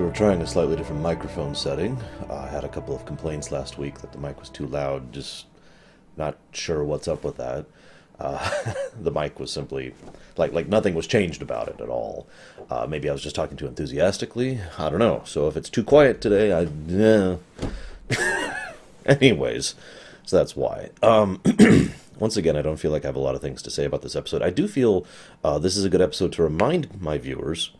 So we're trying a slightly different microphone setting. Uh, I had a couple of complaints last week that the mic was too loud. Just not sure what's up with that. Uh, the mic was simply like like nothing was changed about it at all. Uh, maybe I was just talking too enthusiastically. I don't know. So if it's too quiet today, I yeah. Anyways, so that's why. Um, once again, I don't feel like I have a lot of things to say about this episode. I do feel uh, this is a good episode to remind my viewers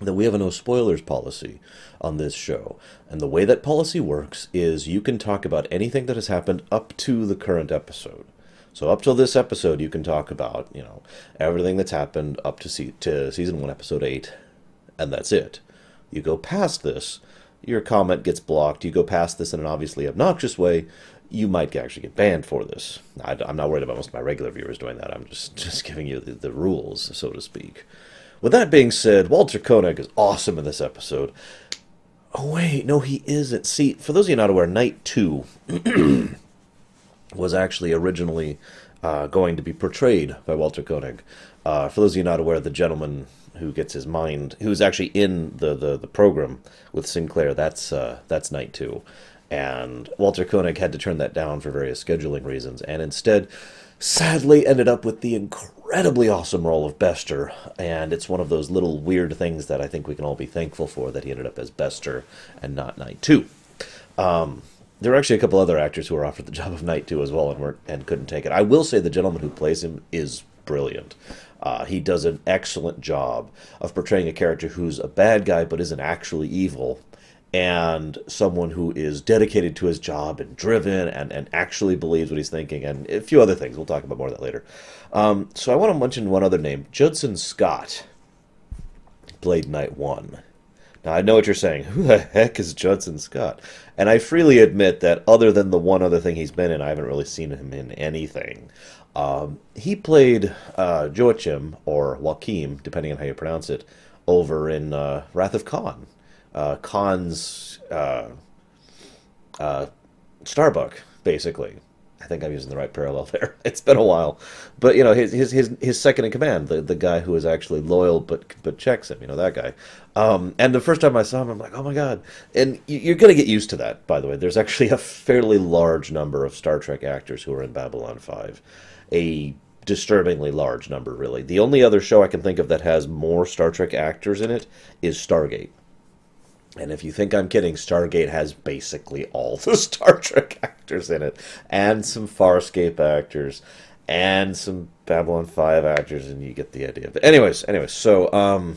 that we have a no spoilers policy on this show. And the way that policy works is you can talk about anything that has happened up to the current episode. So up till this episode, you can talk about you know everything that's happened up to, se- to season one, episode eight, and that's it. You go past this, your comment gets blocked. You go past this in an obviously obnoxious way, you might actually get banned for this. I, am not worried about most of my regular viewers doing that. I'm just just giving you the, the rules, so to speak. With that being said, Walter Koenig is awesome in this episode. Oh wait, no, he isn't. See, for those of you not aware, Knight Two was actually originally uh, going to be portrayed by Walter Koenig. Uh, for those of you not aware, the gentleman who gets his mind, who's actually in the, the, the program with Sinclair, that's uh, that's Knight Two, and Walter Koenig had to turn that down for various scheduling reasons, and instead, sadly, ended up with the incredibly awesome role of Bester, and it's one of those little weird things that I think we can all be thankful for that he ended up as Bester and not Knight Two. Um, there are actually a couple other actors who were offered the job of Knight Two as well and weren't and couldn't take it. I will say the gentleman who plays him is brilliant. Uh, he does an excellent job of portraying a character who's a bad guy but isn't actually evil, and someone who is dedicated to his job and driven and, and actually believes what he's thinking, and a few other things. We'll talk about more of that later. Um, so I want to mention one other name. Judson Scott played Knight One. Now, I know what you're saying. Who the heck is Judson Scott? And I freely admit that, other than the one other thing he's been in, I haven't really seen him in anything. Um, he played uh, Joachim, or Joachim, depending on how you pronounce it, over in uh, Wrath of Khan. Uh, Khan's uh, uh, Starbuck, basically. I think I'm using the right parallel there. It's been a while, but you know his his his, his second in command, the, the guy who is actually loyal but but checks him. You know that guy. Um, and the first time I saw him, I'm like, oh my god! And you're to get used to that. By the way, there's actually a fairly large number of Star Trek actors who are in Babylon Five, a disturbingly large number, really. The only other show I can think of that has more Star Trek actors in it is Stargate. And if you think I'm kidding, Stargate has basically all the Star Trek actors in it, and some Farscape actors, and some Babylon 5 actors, and you get the idea. But anyways, anyways, so um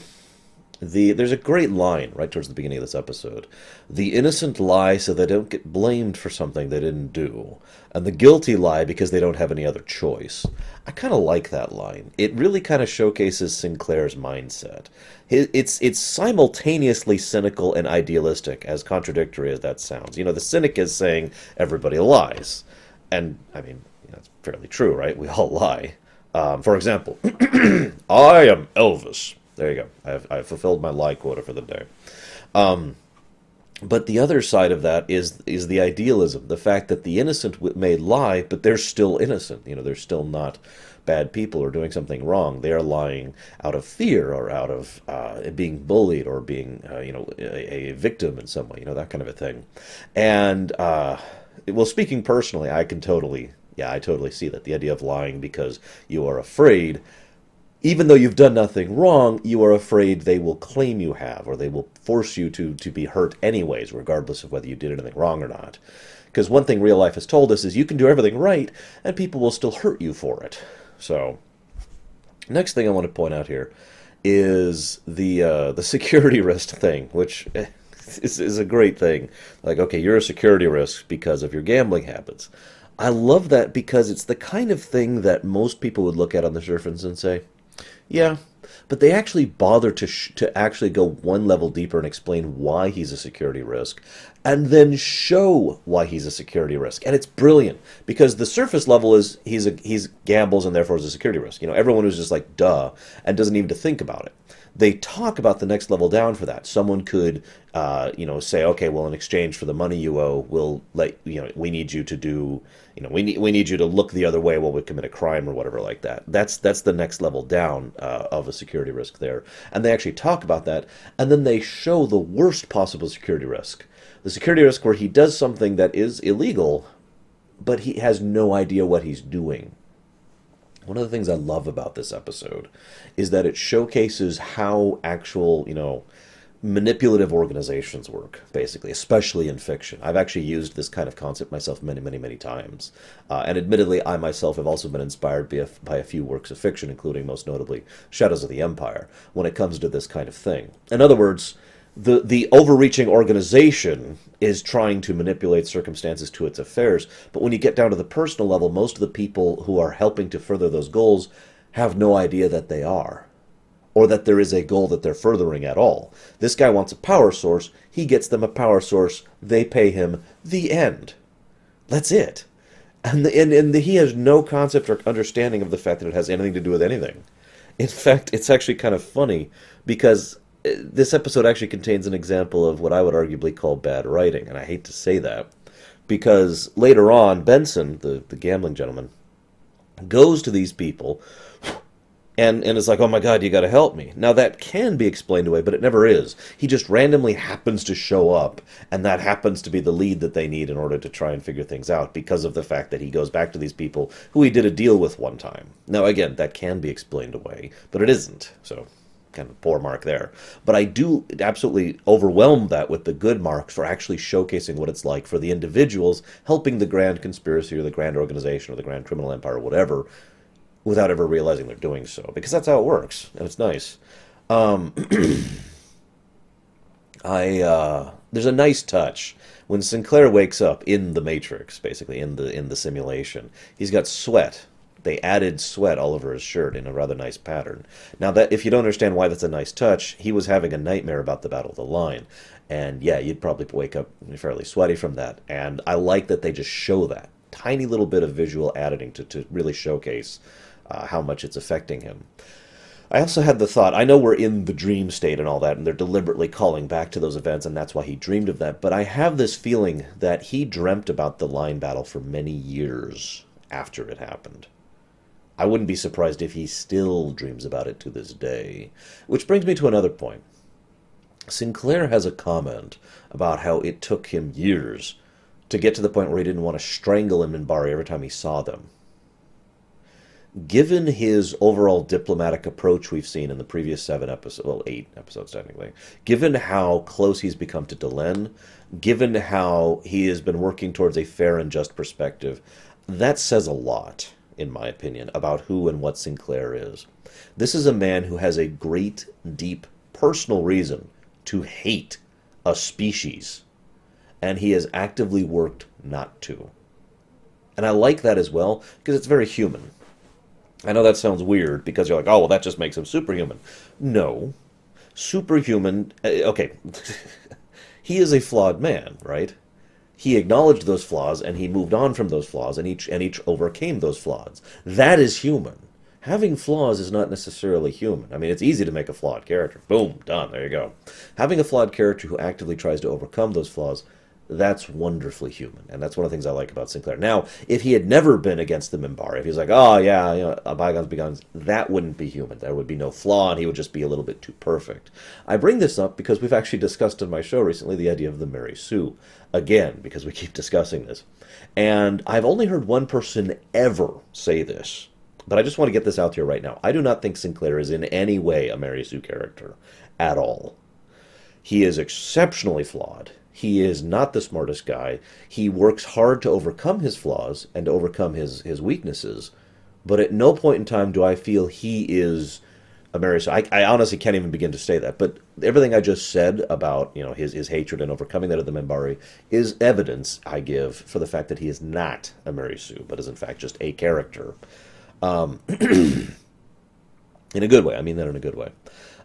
the there's a great line right towards the beginning of this episode. The innocent lie so they don't get blamed for something they didn't do, and the guilty lie because they don't have any other choice. I kind of like that line. It really kind of showcases Sinclair's mindset. It's it's simultaneously cynical and idealistic, as contradictory as that sounds. You know, the cynic is saying everybody lies, and I mean that's fairly true, right? We all lie. Um, for example, I am Elvis. There you go. I've, I've fulfilled my lie quota for the day. Um, but the other side of that is is the idealism, the fact that the innocent may lie, but they're still innocent. You know, they're still not bad people or doing something wrong. They are lying out of fear or out of uh, being bullied or being, uh, you know, a, a, victim in some way. You know, that kind of a thing. And uh, well, speaking personally, I can totally, yeah, I totally see that the idea of lying because you are afraid even though you've done nothing wrong, you are afraid they will claim you have, or they will force you to, to be hurt anyways, regardless of whether you did anything wrong or not. Because one thing real life has told us is you can do everything right, and people will still hurt you for it. So, next thing I want to point out here is the uh, the security risk thing, which is, is a great thing. Like, okay, you're a security risk because of your gambling habits. I love that because it's the kind of thing that most people would look at on the surface and say, yeah, but they actually bother to sh- to actually go one level deeper and explain why he's a security risk, and then show why he's a security risk. And it's brilliant because the surface level is he's a he's gambles and therefore is a security risk. You know, everyone was just like duh and doesn't even to think about it. They talk about the next level down for that. Someone could, uh, you know, say, okay, well, in exchange for the money you owe, we'll let you know, we need you to do, you know, we need we need you to look the other way while we commit a crime or whatever like that. That's that's the next level down uh, of a security risk there, and they actually talk about that, and then they show the worst possible security risk the security risk where he does something that is illegal, but he has no idea what he's doing. One of the things I love about this episode is that it showcases how actual, you know, manipulative organizations work, basically, especially in fiction. I've actually used this kind of concept myself many, many, many times. Uh, and admittedly, I myself have also been inspired by a, by a few works of fiction, including most notably Shadows of the Empire, when it comes to this kind of thing. In other words, the the overreaching organization is trying to manipulate circumstances to its affairs but when you get down to the personal level most of the people who are helping to further those goals have no idea that they are or that there is a goal that they're furthering at all. This guy wants a power source. He gets them a power source. They pay him the end. That's it. And, the, and, and the, he has no concept or understanding of the fact that it has anything to do with anything. In fact it's actually kind of funny because uh, this episode actually contains an example of what I would arguably call bad writing, and I hate to say that because later on, Benson, the, the gambling gentleman, goes to these people and, and is like, oh my god, you gotta help me. Now, that can be explained away, but it never is. He just randomly happens to show up, and that happens to be the lead that they need in order to try and figure things out because of the fact that he goes back to these people who he did a deal with one time. Now, again, that can be explained away, but it isn't, so kind of poor mark there. But I do absolutely overwhelm that with the good marks for actually showcasing what it's like for the individuals helping the grand conspiracy or the grand organization or the grand criminal empire or whatever without ever realizing they're doing so. Because that's how it works, and it's nice. Um, I uh, there's a nice touch when Sinclair wakes up in the Matrix, basically in the in the simulation. He's got sweat they added sweat all over his shirt in a rather nice pattern. Now that if you don't understand why that's a nice touch, he was having a nightmare about the Battle of the Line. And yeah, you'd probably wake up fairly sweaty from that. And I like that they just show that tiny little bit of visual editing to, to really showcase uh, how much it's affecting him. I also had the thought I know we're in the dream state and all that, and they're deliberately calling back to those events, and that's why he dreamed of that. But I have this feeling that he dreamt about the line battle for many years after it happened. I wouldn't be surprised if he still dreams about it to this day. Which brings me to another point. Sinclair has a comment about how it took him years to get to the point where he didn't want to strangle him and Minbari every time he saw them. Given his overall diplomatic approach we've seen in the previous seven episodes, well, eight episodes technically, given how close he's become to Delenn, given how he has been working towards a fair and just perspective, that says a lot in my opinion, about who and what Sinclair is. This is a man who has a great, deep personal reason to hate a species, and he has actively worked not to. And I like that as well because it's very human. I know that sounds weird because you're like, oh, well, that just makes him superhuman. No. Superhuman, eh, okay, he is a flawed man, right? he acknowledged those flaws and he moved on from those flaws and each and each overcame those flaws. That is human. Having flaws is not necessarily human. I mean it's easy to make a flawed character. Boom done. There you go. Having a flawed character who actively tries to overcome those flaws that's wonderfully human, and that's one of the things I like about Sinclair. Now, if he had never been against the Minbari, if he was like, "Oh yeah, you know, bygones bygones," that wouldn't be human. There would be no flaw, and he would just be a little bit too perfect. I bring this up because we've actually discussed in my show recently the idea of the Mary Sue again because we keep discussing this, and I've only heard one person ever say this. But I just want to get this out here right now. I do not think Sinclair is in any way a Mary Sue character at all. He is exceptionally flawed he is not the smartest guy. He works hard to overcome his flaws and to overcome his, his weaknesses. But at no point in time do I feel he is a Mary Sue. I, I honestly can't even begin to say that. But everything I just said about you know his, his hatred and overcoming that of the Minbari is evidence I give for the fact that he is not a Mary Sue, but is in fact just a character. Um, in a good way. I mean that in a good way.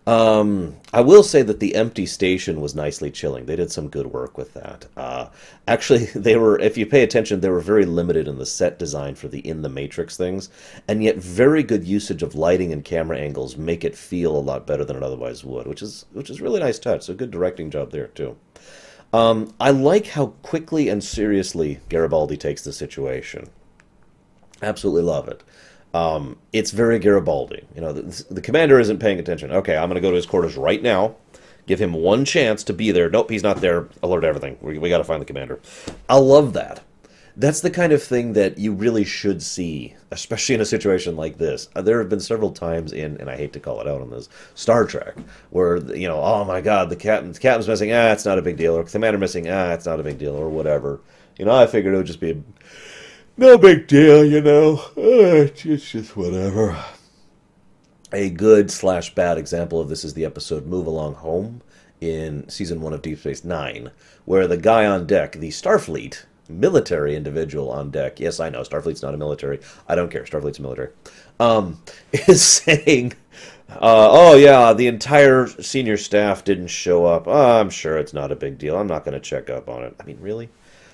Um, I will say that the empty station was nicely chilling. They did some good work with that. Uh, actually, they were, if you pay attention, they were very limited in the set design for the in the Matrix things, and yet very good usage of lighting and camera angles make it feel a lot better than it otherwise would, which is which is really nice touch. So good directing job there too. Um, I like how quickly and seriously Garibaldi takes the situation. Absolutely love it. Um, it's very Garibaldi. You know, the, the, commander isn't paying attention. Okay, I'm going to go to his quarters right now. Give him one chance to be there. Nope, he's not there. Alert everything. We, we got to find the commander. I love that. That's the kind of thing that you really should see, especially in a situation like this. Uh, there have been several times in, and I hate to call it out on this, Star Trek, where, you know, oh my god, the captain, the captain's missing, ah, it's not a big deal, or the commander missing, ah, it's not a big deal, or whatever. You know, I figured it would just be a no big deal, you know. Uh, it's just whatever. A good slash bad example of this is the episode Move Along Home in season one of Deep Space Nine, where the guy on deck, the Starfleet military individual on deck, yes, I know, Starfleet's not a military. I don't care. Starfleet's military. Um, is saying, uh, oh, yeah, the entire senior staff didn't show up. Oh, I'm sure it's not a big deal. I'm not going to check up on it. I mean, really?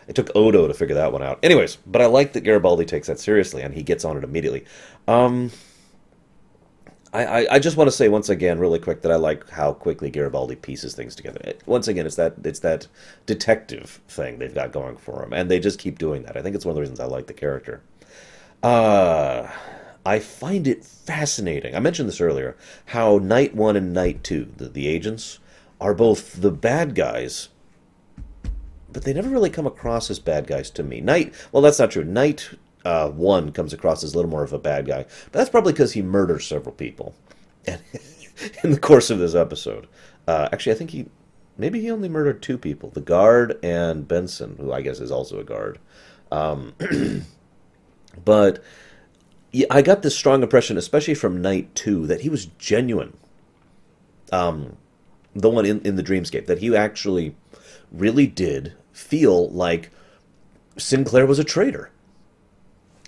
It took Odo to figure that one out. Anyways, but I like that Garibaldi takes that seriously and he gets on it immediately. Um, I, I, I, just want to say once again, really quick, that I like how quickly Garibaldi pieces things together. It, once again, it's that it's that detective thing they've got going for him, and they just keep doing that. I think it's one of the reasons I like the character. Uh, I find it fascinating. I mentioned this earlier. How Knight One and Knight Two, the, the agents, are both the bad guys but they never really come across as bad guys to me. Knight, well, that's not true. Knight uh, one comes across as a little more of a bad guy, but that's probably because he murders several people in the course of this episode. Uh, actually, I think he maybe he only murdered two people: the guard and Benson, who I guess is also a guard. Um, but I got this strong impression, especially from knight two, that he was genuine. Um, the one in, in the dreamscape, that he actually really did feel like Sinclair was a traitor.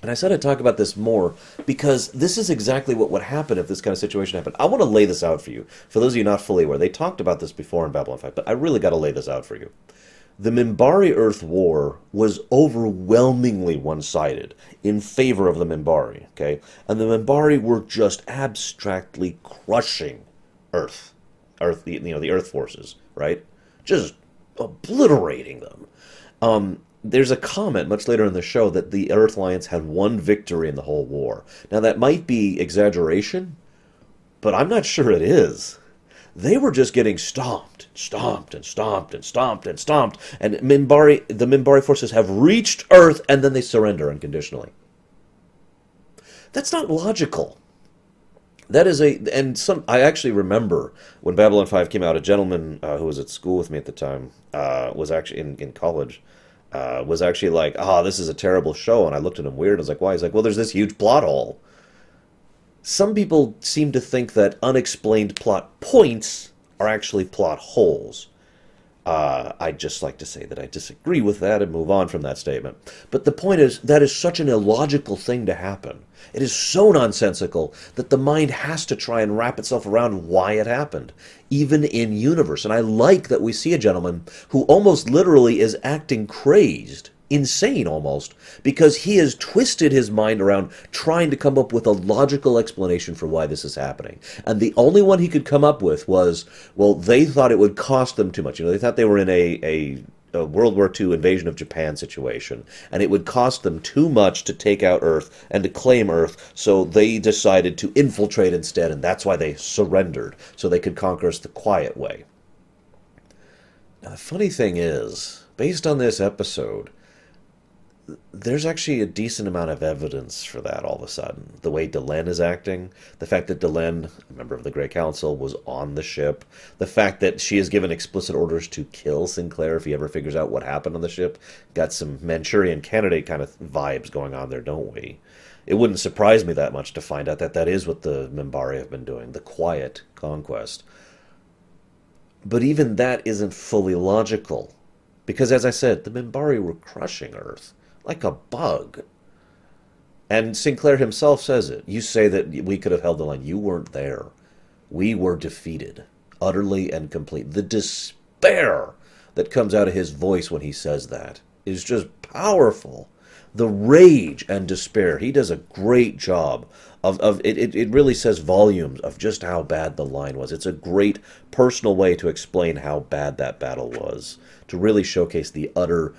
And I said I'd talk about this more because this is exactly what would happen if this kind of situation happened. I want to lay this out for you. For those of you not fully aware, they talked about this before in Babylon 5, but I really got to lay this out for you. The Minbari Earth War was overwhelmingly one sided in favor of the Minbari, okay? And the Minbari were just abstractly crushing Earth. Earth, you know, the Earth forces, right? Just obliterating them. Um, there's a comment much later in the show that the Earth Alliance had one victory in the whole war. Now, that might be exaggeration, but I'm not sure it is. They were just getting stomped, stomped, and stomped, and stomped, and stomped. And Minbari, the Minbari forces have reached Earth, and then they surrender unconditionally. That's not logical. That is a and some. I actually remember when Babylon Five came out. A gentleman uh, who was at school with me at the time uh, was actually in in college. Uh, was actually like, "Ah, oh, this is a terrible show," and I looked at him weird. I was like, "Why?" He's like, "Well, there's this huge plot hole." Some people seem to think that unexplained plot points are actually plot holes. Uh, I'd just like to say that I disagree with that and move on from that statement. But the point is, that is such an illogical thing to happen. It is so nonsensical that the mind has to try and wrap itself around why it happened, even in universe. And I like that we see a gentleman who almost literally is acting crazed insane almost because he has twisted his mind around trying to come up with a logical explanation for why this is happening. And the only one he could come up with was, well, they thought it would cost them too much. You know, they thought they were in a, a a World War II invasion of Japan situation, and it would cost them too much to take out Earth and to claim Earth, so they decided to infiltrate instead, and that's why they surrendered, so they could conquer us the quiet way. Now, the funny thing is, based on this episode, there's actually a decent amount of evidence for that all of a sudden. The way Delenn is acting, the fact that Delenn, a member of the Grey Council, was on the ship, the fact that she has given explicit orders to kill Sinclair if he ever figures out what happened on the ship. Got some Manchurian candidate kind of vibes going on there, don't we? It wouldn't surprise me that much to find out that that is what the Minbari have been doing, the quiet conquest. But even that isn't fully logical. Because, as I said, the Minbari were crushing Earth like a bug. And Sinclair himself says it. You say that we could have held the line. You weren't there. We were defeated, utterly and complete. The despair that comes out of his voice when he says that is just powerful. The rage and despair. He does a great job of, of it, it, it really says volumes of just how bad the line was. It's a great personal way to explain how bad that battle was, to really showcase the utter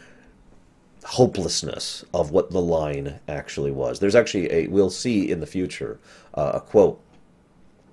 hopelessness of what the line actually was. There's actually a, we'll see in the future, uh, a quote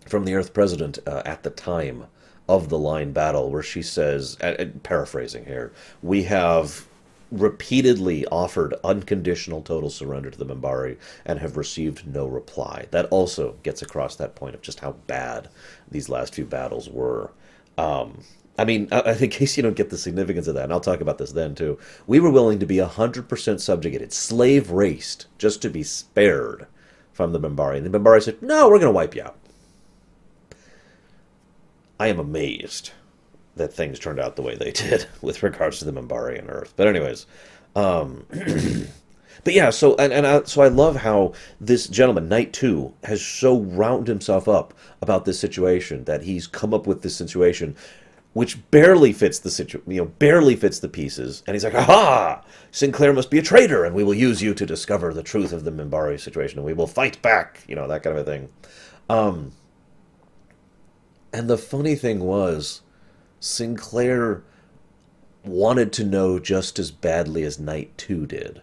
from the Earth President uh, at the time of the line battle where she says, paraphrasing here, we have repeatedly offered unconditional total surrender to the Minbari and have received no reply. That also gets across that point of just how bad these last few battles were. Um, I mean, in case you don't get the significance of that, and I'll talk about this then too, we were willing to be 100% subjugated, slave raced, just to be spared from the Minbari. And the Minbari said, no, we're going to wipe you out. I am amazed that things turned out the way they did with regards to the Minbari and Earth. But anyways, um, but yeah, so and, and I, so I love how this gentleman, Knight Two, has so wound himself up about this situation that he's come up with this situation which barely fits the situ, you know, barely fits the pieces, and he's like, "Aha! Sinclair must be a traitor, and we will use you to discover the truth of the Minbari situation, and we will fight back," you know, that kind of a thing. Um, and the funny thing was, Sinclair wanted to know just as badly as knight 2 did.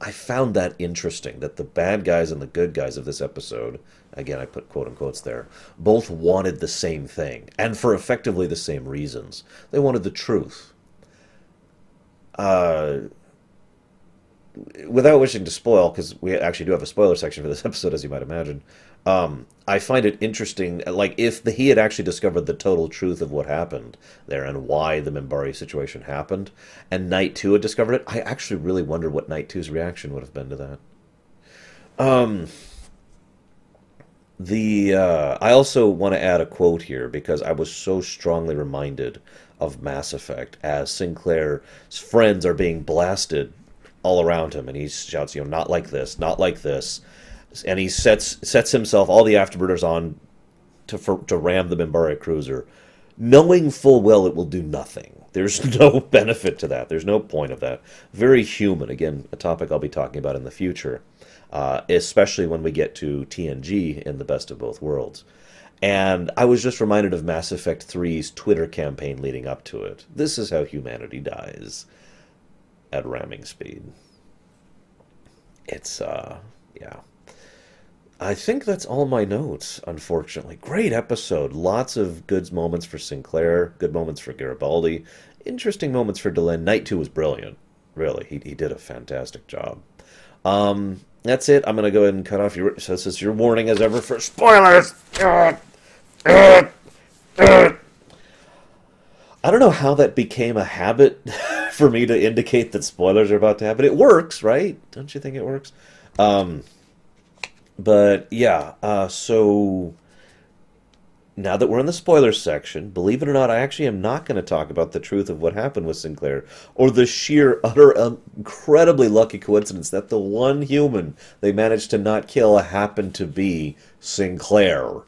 I found that interesting that the bad guys and the good guys of this episode, again, I put quote unquotes there, both wanted the same thing, and for effectively the same reasons. They wanted the truth. Uh, without wishing to spoil, because we actually do have a spoiler section for this episode, as you might imagine, um, I find it interesting, like if the, he had actually discovered the total truth of what happened there and why the Minbari situation happened, and Knight Two had discovered it, I actually really wonder what Knight Two's reaction would have been to that. Um, the uh, I also want to add a quote here because I was so strongly reminded of Mass Effect as Sinclair's friends are being blasted all around him, and he shouts, "You know, not like this, not like this." and he sets sets himself all the afterburners on to for, to ram the Minbari cruiser, knowing full well it will do nothing. There's no benefit to that. There's no point of that. Very human. Again, a topic I'll be talking about in the future, uh, especially when we get to TNG in the best of both worlds. And I was just reminded of Mass Effect 3's Twitter campaign leading up to it. This is how humanity dies at ramming speed. It's, uh, yeah. I think that's all my notes, unfortunately. Great episode. Lots of good moments for Sinclair, good moments for Garibaldi, interesting moments for Delenn. Knight 2 was brilliant. Really, he, he did a fantastic job. Um, that's it. I'm going to go ahead and cut off your. So this is your warning as ever for spoilers. I don't know how that became a habit for me to indicate that spoilers are about to happen. It works, right? Don't you think it works? Um, but yeah, uh, so now that we're in the spoilers section, believe it or not, I actually am not going to talk about the truth of what happened with Sinclair or the sheer, utter, um, incredibly lucky coincidence that the one human they managed to not kill happened to be Sinclair.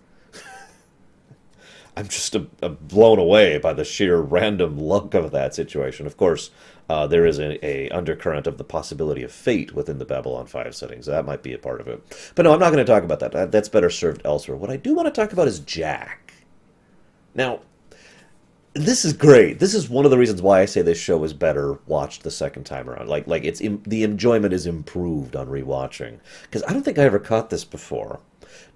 I'm just a, a blown away by the sheer random luck of that situation. Of course, uh, there is a, a, undercurrent of the possibility of fate within the Babylon 5 settings. That might be a part of it. But no, I'm not going to talk about that. That's better served elsewhere. What I do want to talk about is Jack. Now, this is great. This is one of the reasons why I say this show is better watched the second time around. Like, like it's the enjoyment is improved on rewatching because I don't think I ever caught this before.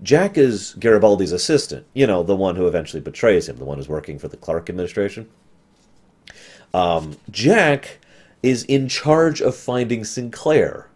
Jack is Garibaldi's assistant. You know, the one who eventually betrays him, the one who's working for the Clark administration. Um, Jack is in charge of finding Sinclair.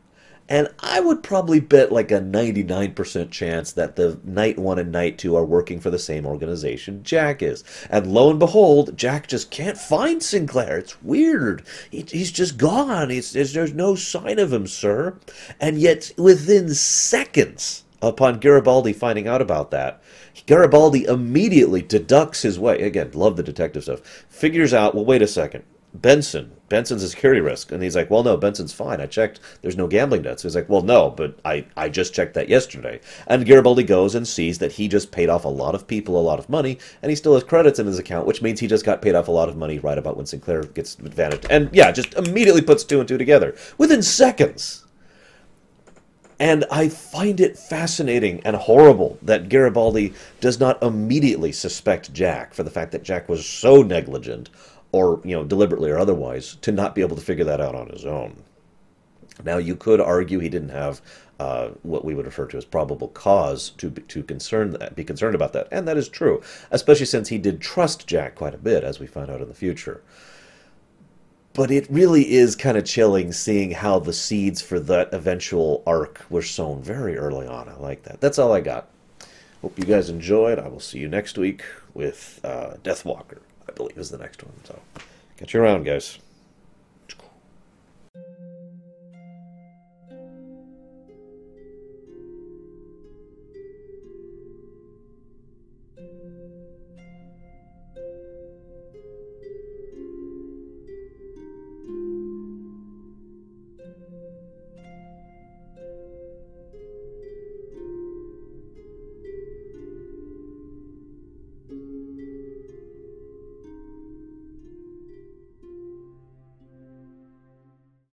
And I would probably bet like a 99% chance that the Knight 1 and Knight 2 are working for the same organization Jack is. And lo and behold, Jack just can't find Sinclair. It's weird. He, he's just gone. He's, there's no sign of him, sir. And yet, within seconds upon Garibaldi finding out about that, Garibaldi immediately deducts his way. Again, love the detective stuff. Figures out, well, wait a second. Benson, Benson's a security risk. And he's like, well, no, Benson's fine. I checked. There's no gambling debts. He's like, well, no, but I, I just checked that yesterday. And Garibaldi goes and sees that he just paid off a lot of people a lot of money, and he still has credits in his account, which means he just got paid off a lot of money right about when Sinclair gets advantage. And yeah, just immediately puts two and two together within seconds. And I find it fascinating and horrible that Garibaldi does not immediately suspect Jack for the fact that Jack was so negligent, or, you know, deliberately or otherwise, to not be able to figure that out on his own. Now, you could argue he didn't have uh, what we would refer to as probable cause to be, to concern that, be concerned about that, and that is true, especially since he did trust Jack quite a bit, as we find out in the future but it really is kind of chilling seeing how the seeds for that eventual arc were sown very early on. I like that. That's all I got. Hope you guys enjoyed. I will see you next week with uh, Deathwalker, I believe is the next one. So catch you around, guys.